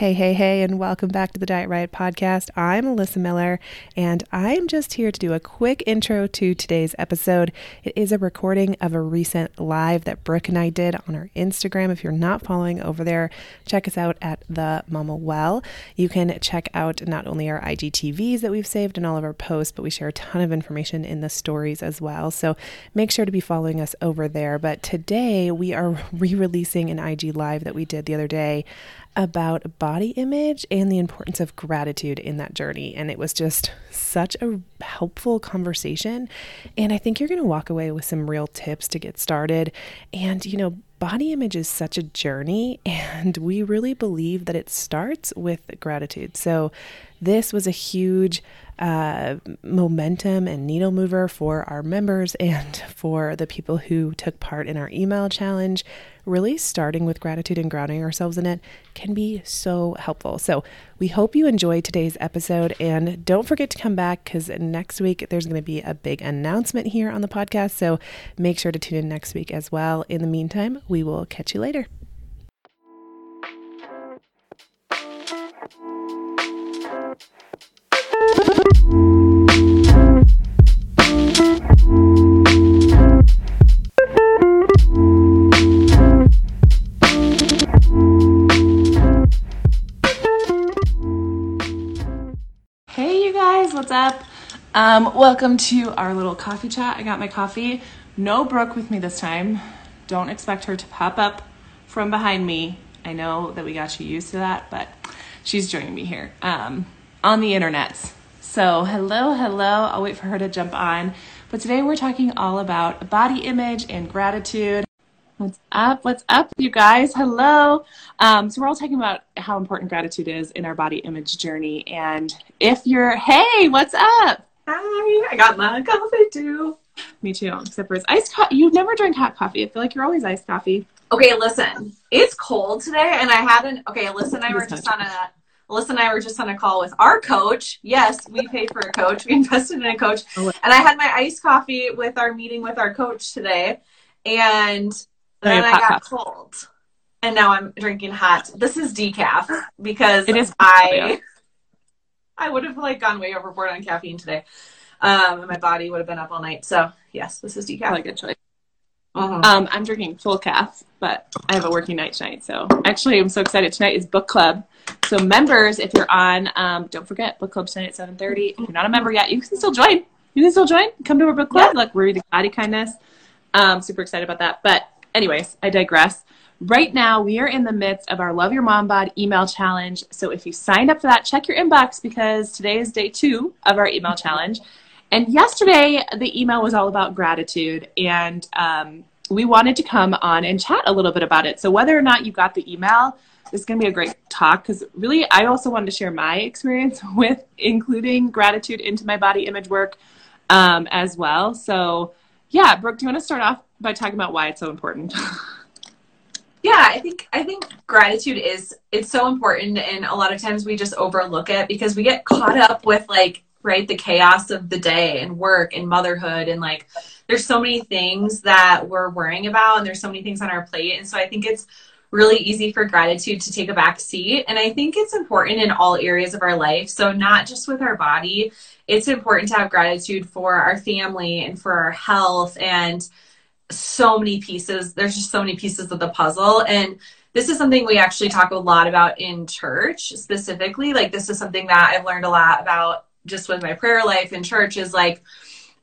Hey, hey, hey, and welcome back to the Diet Riot podcast. I'm Alyssa Miller, and I'm just here to do a quick intro to today's episode. It is a recording of a recent live that Brooke and I did on our Instagram. If you're not following over there, check us out at the Mama Well. You can check out not only our IGTVs that we've saved and all of our posts, but we share a ton of information in the stories as well. So make sure to be following us over there. But today we are re releasing an IG live that we did the other day about body image and the importance of gratitude in that journey. And it was just such a helpful conversation. And I think you're going to walk away with some real tips to get started. And, you know, body image is such a journey, and we really believe that it starts with gratitude. So, this was a huge uh, momentum and needle mover for our members and for the people who took part in our email challenge. Really, starting with gratitude and grounding ourselves in it can be so helpful. So, we hope you enjoyed today's episode. And don't forget to come back because next week there's going to be a big announcement here on the podcast. So, make sure to tune in next week as well. In the meantime, we will catch you later. What's up? Um, welcome to our little coffee chat. I got my coffee. No Brooke with me this time. Don't expect her to pop up from behind me. I know that we got you used to that, but she's joining me here um, on the internet. So, hello, hello. I'll wait for her to jump on. But today we're talking all about body image and gratitude. What's up? What's up, you guys? Hello. Um, so, we're all talking about how important gratitude is in our body image journey. And if you're, hey, what's up? Hi, I got my coffee too. Me too, except for it's iced coffee. You never drink hot coffee. I feel like you're always iced coffee. Okay, listen, it's cold today, and I haven't. Okay, Alyssa and I were just on a. Alyssa and I were just on a call with our coach. Yes, we paid for a coach. We invested in a coach, Oh, and I had my iced coffee with our meeting with our coach today, and then I got cold, and now I'm drinking hot. This is decaf because It is I. I would have like gone way overboard on caffeine today, um, and my body would have been up all night. So yes, this is decaf. Probably a good choice. Mhm. Um, I'm drinking full calf, but I have a working night tonight. So actually, I'm so excited. Tonight is book club. So members, if you're on, um, don't forget book club tonight at 7:30. If you're not a member yet, you can still join. You can still join. Come to our book club. Like we're reading Body Kindness. Um, super excited about that. But anyways, I digress. Right now, we are in the midst of our Love Your Mom Bod email challenge. So if you signed up for that, check your inbox because today is day two of our email challenge. And yesterday, the email was all about gratitude, and um, we wanted to come on and chat a little bit about it. So whether or not you got the email, this is going to be a great talk because really, I also wanted to share my experience with including gratitude into my body image work um, as well. So, yeah, Brooke, do you want to start off by talking about why it's so important? Yeah, I think I think gratitude is it's so important and a lot of times we just overlook it because we get caught up with like right the chaos of the day and work and motherhood and like there's so many things that we're worrying about and there's so many things on our plate. And so I think it's really easy for gratitude to take a back seat. And I think it's important in all areas of our life. So not just with our body. It's important to have gratitude for our family and for our health and so many pieces. There's just so many pieces of the puzzle. And this is something we actually talk a lot about in church specifically. Like, this is something that I've learned a lot about just with my prayer life in church is like,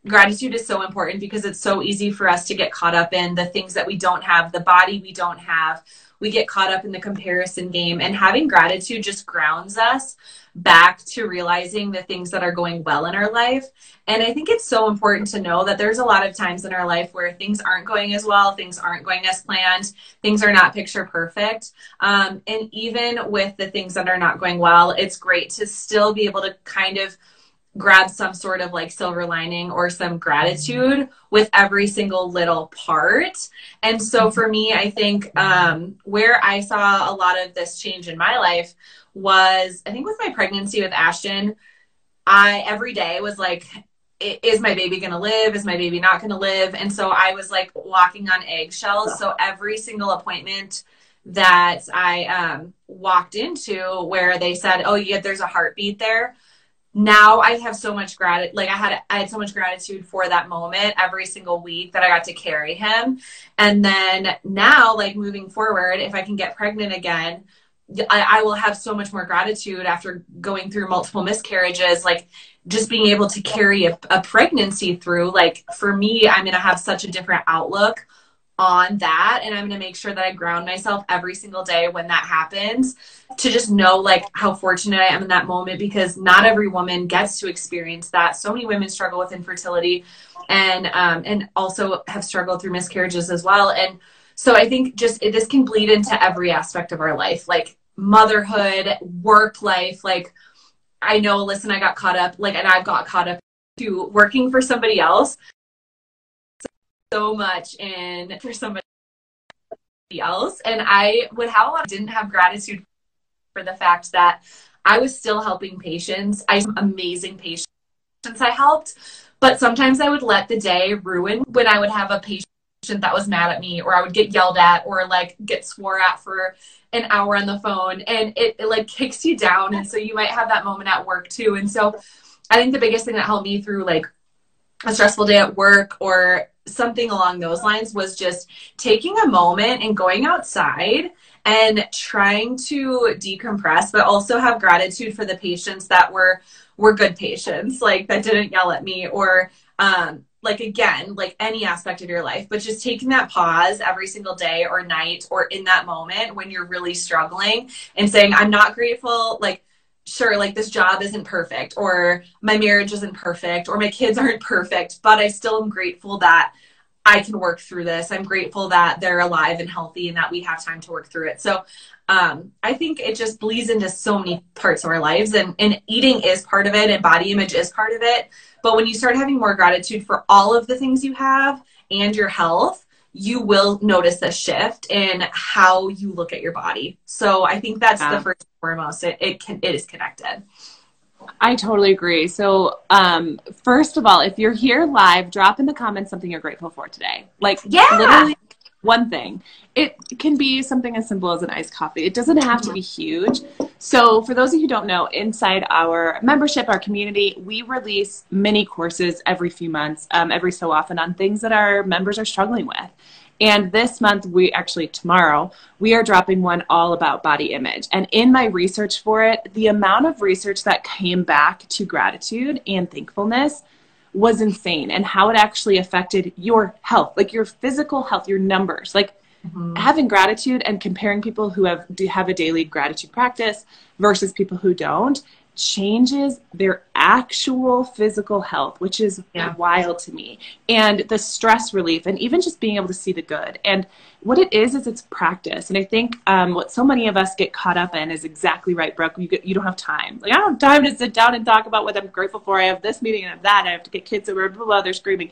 gratitude is so important because it's so easy for us to get caught up in the things that we don't have, the body we don't have. We get caught up in the comparison game, and having gratitude just grounds us back to realizing the things that are going well in our life. And I think it's so important to know that there's a lot of times in our life where things aren't going as well, things aren't going as planned, things are not picture perfect. Um, and even with the things that are not going well, it's great to still be able to kind of grab some sort of like silver lining or some gratitude with every single little part. And so for me, I think um, where I saw a lot of this change in my life was I think with my pregnancy with Ashton, I every day was like, is my baby going to live? Is my baby not going to live? And so I was like walking on eggshells. So every single appointment that I um, walked into where they said, "Oh, yeah, there's a heartbeat there." Now I have so much gratitude. Like I had, I had so much gratitude for that moment every single week that I got to carry him. And then now, like moving forward, if I can get pregnant again, I, I will have so much more gratitude after going through multiple miscarriages. Like just being able to carry a, a pregnancy through. Like for me, I'm gonna have such a different outlook on that and i'm going to make sure that i ground myself every single day when that happens to just know like how fortunate i am in that moment because not every woman gets to experience that. So many women struggle with infertility and um, and also have struggled through miscarriages as well. And so i think just this can bleed into every aspect of our life like motherhood work life like i know and i got caught up like and i've got caught up to working for somebody else so much in for somebody else. And I would have a lot didn't have gratitude for the fact that I was still helping patients. I amazing patients I helped, but sometimes I would let the day ruin when I would have a patient that was mad at me or I would get yelled at or like get swore at for an hour on the phone and it, it like kicks you down and so you might have that moment at work too. And so I think the biggest thing that helped me through like a stressful day at work or something along those lines was just taking a moment and going outside and trying to decompress but also have gratitude for the patients that were were good patients like that didn't yell at me or um like again like any aspect of your life but just taking that pause every single day or night or in that moment when you're really struggling and saying i'm not grateful like sure, like this job isn't perfect, or my marriage isn't perfect, or my kids aren't perfect, but I still am grateful that I can work through this. I'm grateful that they're alive and healthy and that we have time to work through it. So um, I think it just bleeds into so many parts of our lives, and, and eating is part of it, and body image is part of it. But when you start having more gratitude for all of the things you have and your health, you will notice a shift in how you look at your body. So I think that's yeah. the first and foremost. It it, can, it is connected. I totally agree. So, um, first of all, if you're here live, drop in the comments something you're grateful for today. Like, yeah. literally one thing. It can be something as simple as an iced coffee. It doesn't have to be huge. So, for those of you who don't know, inside our membership, our community, we release mini courses every few months, um, every so often on things that our members are struggling with. And this month, we actually, tomorrow, we are dropping one all about body image. And in my research for it, the amount of research that came back to gratitude and thankfulness was insane and how it actually affected your health, like your physical health, your numbers. Like mm-hmm. having gratitude and comparing people who have do have a daily gratitude practice versus people who don't changes their actual physical health, which is yeah. wild to me. And the stress relief, and even just being able to see the good. And what it is, is it's practice. And I think um, what so many of us get caught up in is exactly right, Brooke. You, get, you don't have time. Like, I don't have time to sit down and talk about what I'm grateful for. I have this meeting and I have that. I have to get kids over, blah, blah, they're screaming.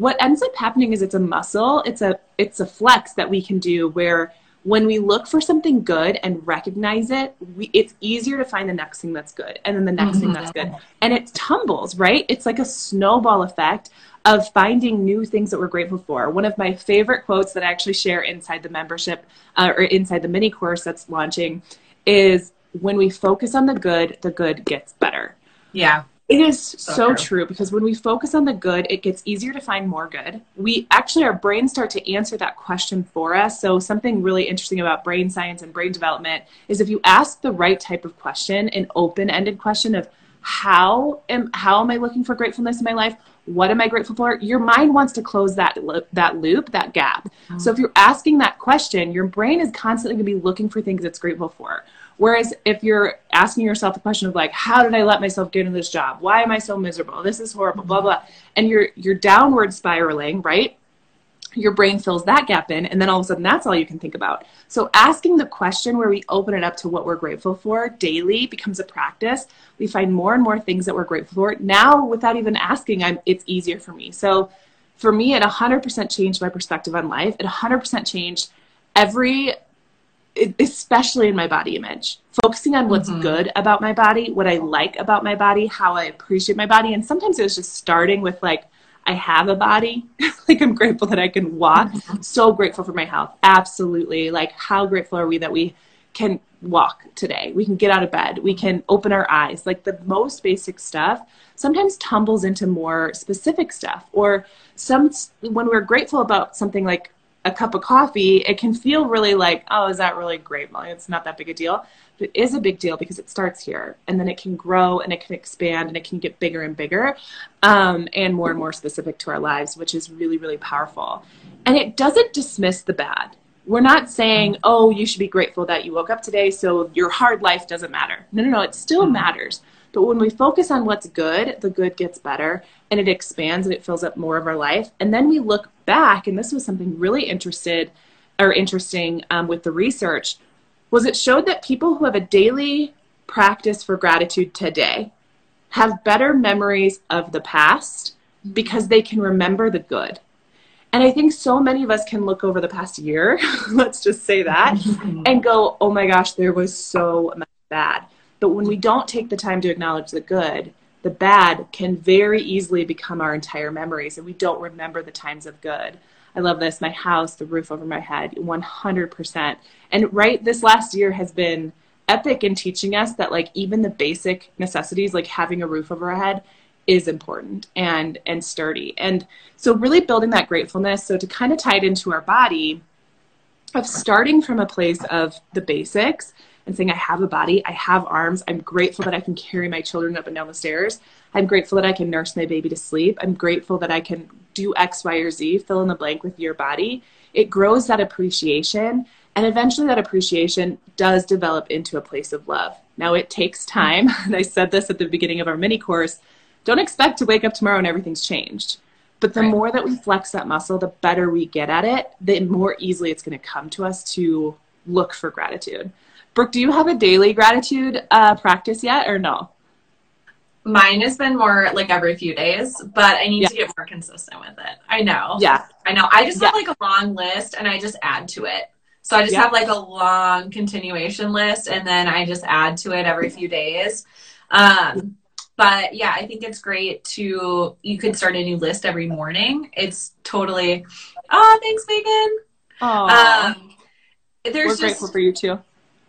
What ends up happening is it's a muscle, it's a, it's a flex that we can do where when we look for something good and recognize it, we, it's easier to find the next thing that's good and then the next mm-hmm. thing that's good. And it tumbles, right? It's like a snowball effect of finding new things that we're grateful for. One of my favorite quotes that I actually share inside the membership uh, or inside the mini course that's launching is when we focus on the good, the good gets better. Yeah. It is so, so true. true. because when we focus on the good, it gets easier to find more good. We actually, our brains start to answer that question for us. So, something really interesting about brain science and brain development is if you ask the right type of question, an open ended question of how am, how am I looking for gratefulness in my life? What am I grateful for? Your mind wants to close that, that loop, that gap. Mm-hmm. So, if you're asking that question, your brain is constantly going to be looking for things it's grateful for. Whereas if you're asking yourself the question of like, how did I let myself get in this job? Why am I so miserable? This is horrible, blah, blah. And you're you're downward spiraling, right? Your brain fills that gap in, and then all of a sudden that's all you can think about. So asking the question where we open it up to what we're grateful for daily becomes a practice. We find more and more things that we're grateful for. Now, without even asking, I'm it's easier for me. So for me, it 100% changed my perspective on life. It 100% changed every especially in my body image focusing on what's mm-hmm. good about my body what i like about my body how i appreciate my body and sometimes it was just starting with like I have a body. like I'm grateful that I can walk. So grateful for my health. Absolutely. Like how grateful are we that we can walk today? We can get out of bed. We can open our eyes. Like the most basic stuff sometimes tumbles into more specific stuff or some when we're grateful about something like a cup of coffee, it can feel really like, oh, is that really great, Molly? It's not that big a deal. But it is a big deal because it starts here and then it can grow and it can expand and it can get bigger and bigger um, and more and more specific to our lives, which is really, really powerful. And it doesn't dismiss the bad. We're not saying, oh, you should be grateful that you woke up today so your hard life doesn't matter. No, no, no, it still mm-hmm. matters. But when we focus on what's good, the good gets better and it expands and it fills up more of our life. And then we look back, and this was something really interested or interesting um, with the research, was it showed that people who have a daily practice for gratitude today have better memories of the past because they can remember the good. And I think so many of us can look over the past year, let's just say that, and go, oh my gosh, there was so much bad. But when we don't take the time to acknowledge the good, the bad can very easily become our entire memories and we don't remember the times of good. I love this. My house, the roof over my head, 100%. And right, this last year has been epic in teaching us that like even the basic necessities, like having a roof over our head, is important and and sturdy. And so really building that gratefulness. So to kind of tie it into our body, of starting from a place of the basics and saying, I have a body, I have arms, I'm grateful that I can carry my children up and down the stairs. I'm grateful that I can nurse my baby to sleep. I'm grateful that I can do X, Y, or Z, fill in the blank with your body. It grows that appreciation. And eventually, that appreciation does develop into a place of love. Now, it takes time. And I said this at the beginning of our mini course. Don't expect to wake up tomorrow and everything's changed. But the right. more that we flex that muscle, the better we get at it, the more easily it's going to come to us to look for gratitude. Brooke, do you have a daily gratitude uh, practice yet or no? Mine has been more like every few days, but I need yeah. to get more consistent with it. I know. Yeah. I know. I just yeah. have like a long list and I just add to it. So I just yeah. have like a long continuation list and then I just add to it every few days. Um, but yeah, I think it's great to, you could start a new list every morning. It's totally, oh, thanks, Megan. Oh, um, there's We're just, grateful for you too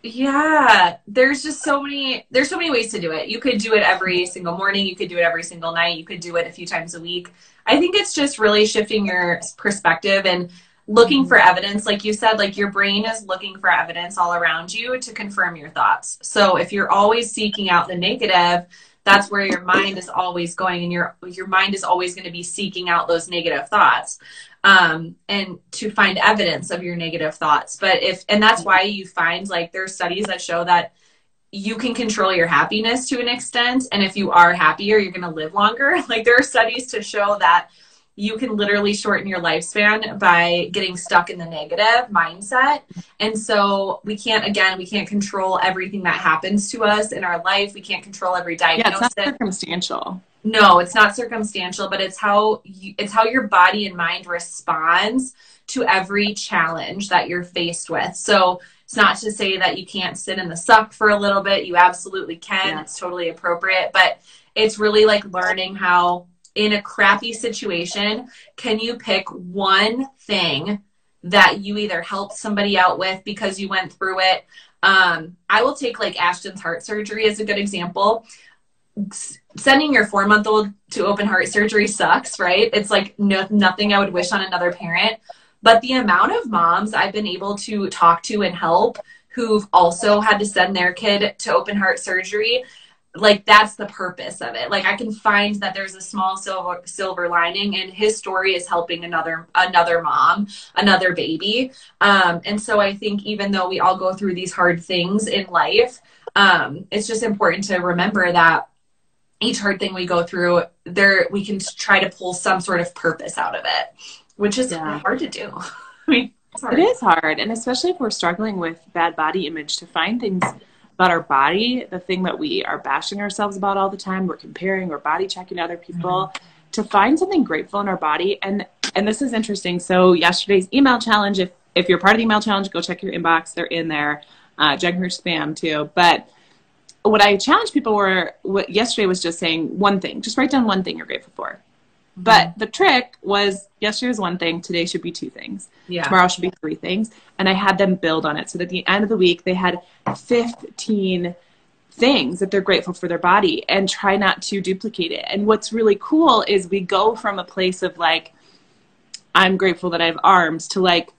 yeah there's just so many there's so many ways to do it. You could do it every single morning you could do it every single night you could do it a few times a week. I think it's just really shifting your perspective and looking for evidence like you said like your brain is looking for evidence all around you to confirm your thoughts. So if you're always seeking out the negative that's where your mind is always going and your your mind is always going to be seeking out those negative thoughts um, and to find evidence of your negative thoughts. But if, and that's why you find like there are studies that show that you can control your happiness to an extent. And if you are happier, you're going to live longer. Like there are studies to show that you can literally shorten your lifespan by getting stuck in the negative mindset. And so we can't, again, we can't control everything that happens to us in our life. We can't control every diagnosis. Yeah, it's not circumstantial no it's not circumstantial but it's how you, it's how your body and mind responds to every challenge that you're faced with so it's not to say that you can't sit in the suck for a little bit you absolutely can yeah. it's totally appropriate but it's really like learning how in a crappy situation can you pick one thing that you either helped somebody out with because you went through it um, i will take like ashton's heart surgery as a good example sending your four month old to open heart surgery sucks, right? It's like no, nothing I would wish on another parent. But the amount of moms I've been able to talk to and help who've also had to send their kid to open heart surgery, like that's the purpose of it. Like I can find that there's a small silver silver lining, and his story is helping another another mom, another baby. Um, and so I think even though we all go through these hard things in life, um, it's just important to remember that each hard thing we go through, there we can try to pull some sort of purpose out of it, which is yeah. hard to do. I mean, it is hard, and especially if we're struggling with bad body image, to find things about our body, the thing that we are bashing ourselves about all the time, we're comparing, we're body checking other people, mm-hmm. to find something grateful in our body. And and this is interesting. So yesterday's email challenge, if if you're part of the email challenge, go check your inbox. They're in there. Uh, check your spam too. But what I challenged people were what yesterday was just saying one thing. Just write down one thing you're grateful for. But mm. the trick was yesterday was one thing, today should be two things. Yeah. Tomorrow should be three things. And I had them build on it. So that at the end of the week, they had 15 things that they're grateful for their body and try not to duplicate it. And what's really cool is we go from a place of like, I'm grateful that I have arms to like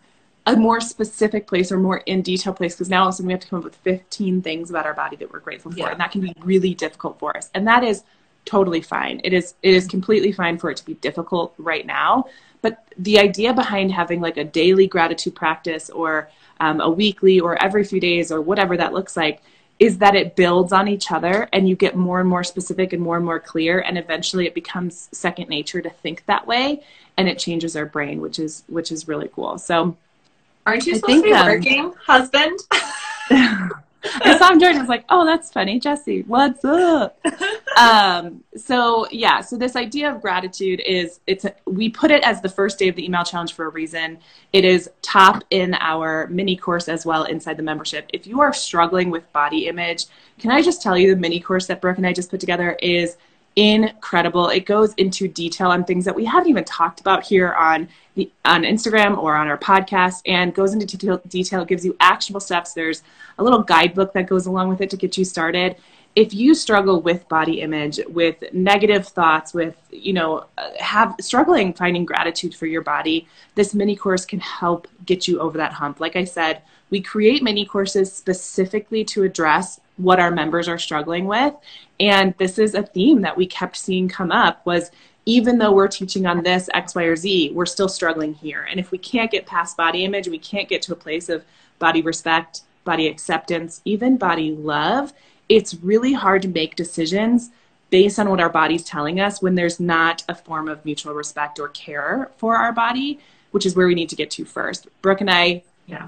a more specific place or more in detail place because now all of a sudden we have to come up with 15 things about our body that we're grateful for. Yeah. And that can be really difficult for us. And that is totally fine. It is it is completely fine for it to be difficult right now. But the idea behind having like a daily gratitude practice or um, a weekly or every few days or whatever that looks like is that it builds on each other and you get more and more specific and more and more clear and eventually it becomes second nature to think that way and it changes our brain which is which is really cool so Aren't you I supposed to be um, working, husband? I saw him join. I was like, "Oh, that's funny, Jesse. What's up?" um, so yeah, so this idea of gratitude is it's a, we put it as the first day of the email challenge for a reason. It is top in our mini course as well inside the membership. If you are struggling with body image, can I just tell you the mini course that Brooke and I just put together is incredible. It goes into detail on things that we haven't even talked about here on the on Instagram or on our podcast and goes into detail, detail gives you actionable steps. There's a little guidebook that goes along with it to get you started. If you struggle with body image, with negative thoughts, with you know, uh, have struggling finding gratitude for your body, this mini course can help get you over that hump. Like I said, we create mini courses specifically to address what our members are struggling with. And this is a theme that we kept seeing come up was even though we're teaching on this x y or z we're still struggling here. And if we can't get past body image we can't get to a place of body respect body acceptance even body love it's really hard to make decisions based on what our body's telling us when there's not a form of mutual respect or care for our body which is where we need to get to first. Brooke and i Yeah.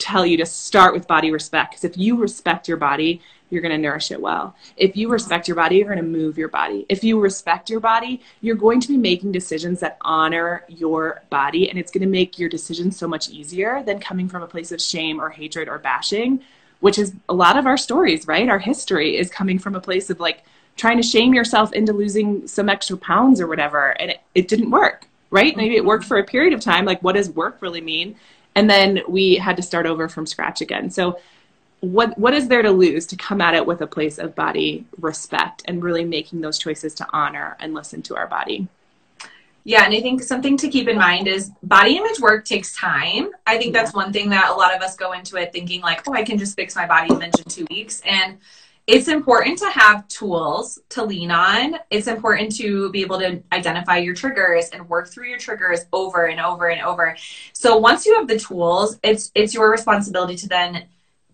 Tell you to start with body respect because if you respect your body you're going to nourish it well. If you respect your body you're going to move your body. If you respect your body you're going to be making decisions that honor your body and it's going to make your decisions so much easier than coming from a place of shame or hatred or bashing which is a lot of our stories right? Our history is coming from a place of like trying to shame yourself into losing some extra pounds or whatever and it, it didn't work right? Maybe it worked for a period of time like what does work really mean and then we had to start over from scratch again so what what is there to lose to come at it with a place of body respect and really making those choices to honor and listen to our body Yeah, and I think something to keep in mind is body image work takes time. I think that's one thing that a lot of us go into it thinking like, oh, I can just fix my body image in two weeks. And it's important to have tools to lean on. It's important to be able to identify your triggers and work through your triggers over and over and over. So once you have the tools, it's it's your responsibility to then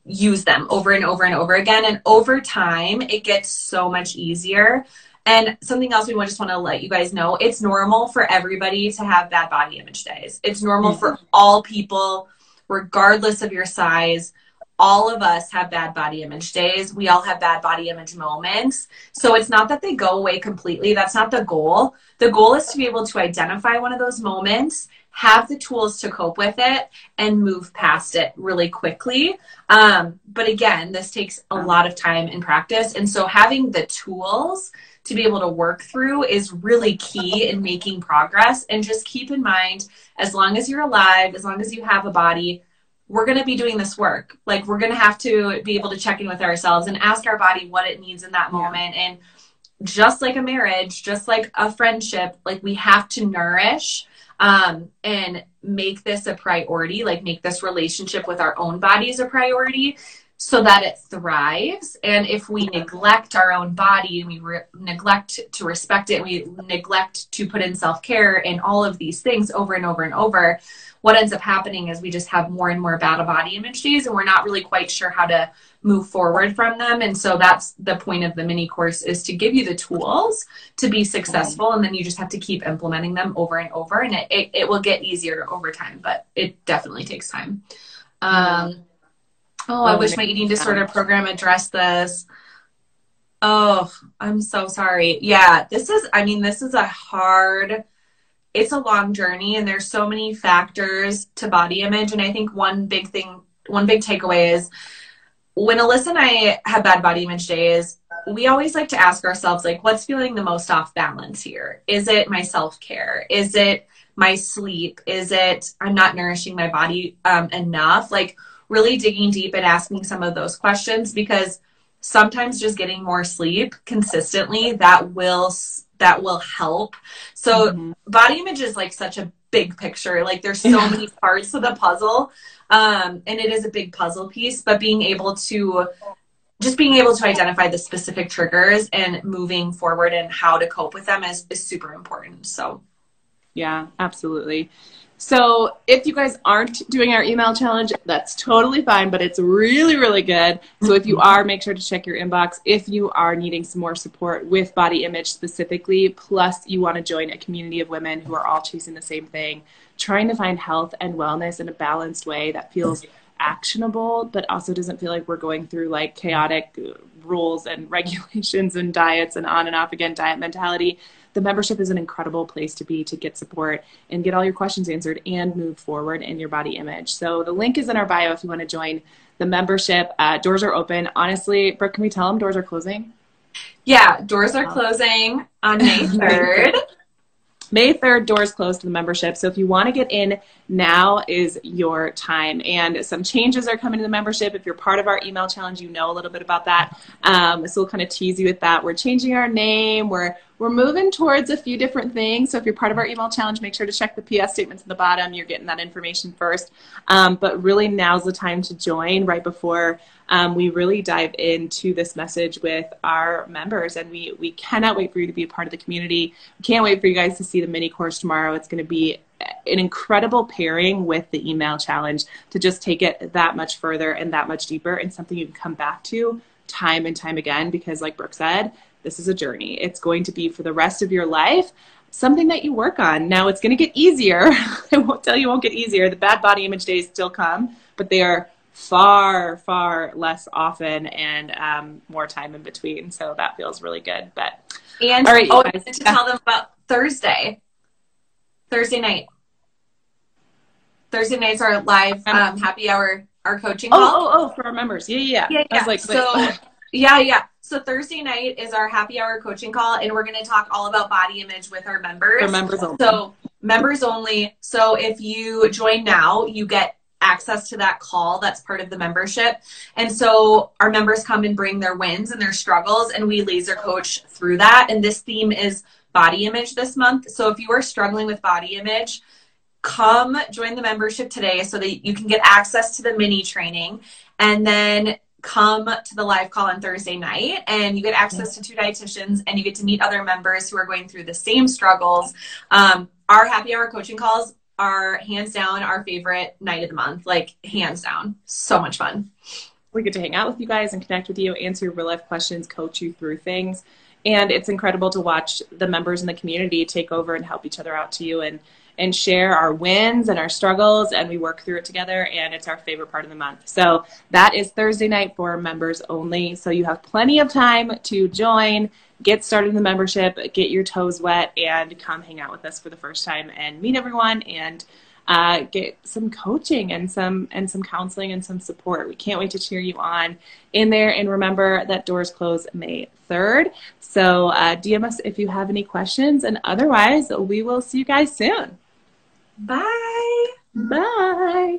use them over and over and over again. And over time, it gets so much easier. And something else we just want to let you guys know it's normal for everybody to have bad body image days. It's normal mm-hmm. for all people, regardless of your size. All of us have bad body image days. We all have bad body image moments. So it's not that they go away completely. That's not the goal. The goal is to be able to identify one of those moments, have the tools to cope with it, and move past it really quickly. Um, but again, this takes a lot of time and practice. And so having the tools to be able to work through is really key in making progress. And just keep in mind, as long as you're alive, as long as you have a body, we're going to be doing this work. Like we're going to have to be able to check in with ourselves and ask our body what it needs in that moment. And just like a marriage, just like a friendship, like we have to nourish um, and make this a priority, like make this relationship with our own bodies a priority so that it thrives. And if we neglect our own body and we re- neglect to respect it, we neglect to put in self care and all of these things over and over and over, what ends up happening is we just have more and more bad body image days and we're not really quite sure how to move forward from them. And so that's the point of the mini course is to give you the tools to be successful. And then you just have to keep implementing them over and over. And it, it, it will get easier over time, but it definitely takes time. Um, Oh, I wish my eating disorder program addressed this. Oh, I'm so sorry. Yeah, this is, I mean, this is a hard, it's a long journey and there's so many factors to body image. And I think one big thing, one big takeaway is when Alyssa and I have bad body image days, we always like to ask ourselves, like, what's feeling the most off balance here? Is it my self care? Is it my sleep? Is it I'm not nourishing my body um, enough? Like, really digging deep and asking some of those questions because sometimes just getting more sleep consistently that will that will help so mm-hmm. body image is like such a big picture like there's so yeah. many parts of the puzzle um, and it is a big puzzle piece but being able to just being able to identify the specific triggers and moving forward and how to cope with them is, is super important so yeah absolutely so if you guys aren't doing our email challenge, that's totally fine, but it's really, really good. So if you mm-hmm. are, make sure to check your inbox. If you are needing some more support with body image specifically, plus you want to join a community of women who are all chasing the same thing, trying to find health and wellness in a balanced way that feels mm-hmm. actionable, but also doesn't feel like we're going through like chaotic rules and regulations and diets and on and off again diet mentality the membership is an incredible place to be to get support and get all your questions answered and move forward in your body image. So the link is in our bio if you want to join the membership. Uh, doors are open. Honestly, Brooke, can we tell them doors are closing? Yeah, doors are closing on May 3rd. May 3rd, doors closed to the membership. So if you want to get in, now is your time. And some changes are coming to the membership. If you're part of our email challenge, you know a little bit about that. Um, so we'll kind of tease you with that. We're changing our name. We're we're moving towards a few different things. So if you're part of our email challenge, make sure to check the PS statements at the bottom. You're getting that information first. Um, but really, now's the time to join right before um, we really dive into this message with our members. And we, we cannot wait for you to be a part of the community. We can't wait for you guys to see the mini course tomorrow. It's going to be an incredible pairing with the email challenge to just take it that much further and that much deeper and something you can come back to time and time again because like brooke said this is a journey. It's going to be for the rest of your life something that you work on. Now it's going to get easier. I won't tell you it won't get easier. The bad body image days still come, but they are far, far less often and um, more time in between. So that feels really good. But and all right, oh, guys. to tell them about Thursday, Thursday night. Thursday nights are live um, happy hour, our coaching oh, call. Oh, oh, for our members. Yeah, yeah. yeah, yeah. I was like, so. Yeah, yeah. So Thursday night is our happy hour coaching call, and we're going to talk all about body image with our members. For members only. So members only. So if you join now, you get access to that call that's part of the membership. And so our members come and bring their wins and their struggles, and we laser coach through that. And this theme is body image this month. So if you are struggling with body image, come join the membership today so that you can get access to the mini training. And then come to the live call on Thursday night and you get access to two dietitians and you get to meet other members who are going through the same struggles. Um, our happy hour coaching calls are hands down our favorite night of the month, like hands down. So much fun. We get to hang out with you guys and connect with you, answer your real life questions, coach you through things. And it's incredible to watch the members in the community take over and help each other out to you and and share our wins and our struggles and we work through it together and it's our favorite part of the month. So that is Thursday night for members only. So you have plenty of time to join, get started in the membership, get your toes wet and come hang out with us for the first time and meet everyone and uh, get some coaching and some and some counseling and some support. We can't wait to cheer you on in there. And remember that doors close May 3rd. So uh, DM us if you have any questions. And otherwise, we will see you guys soon. Bye. Bye.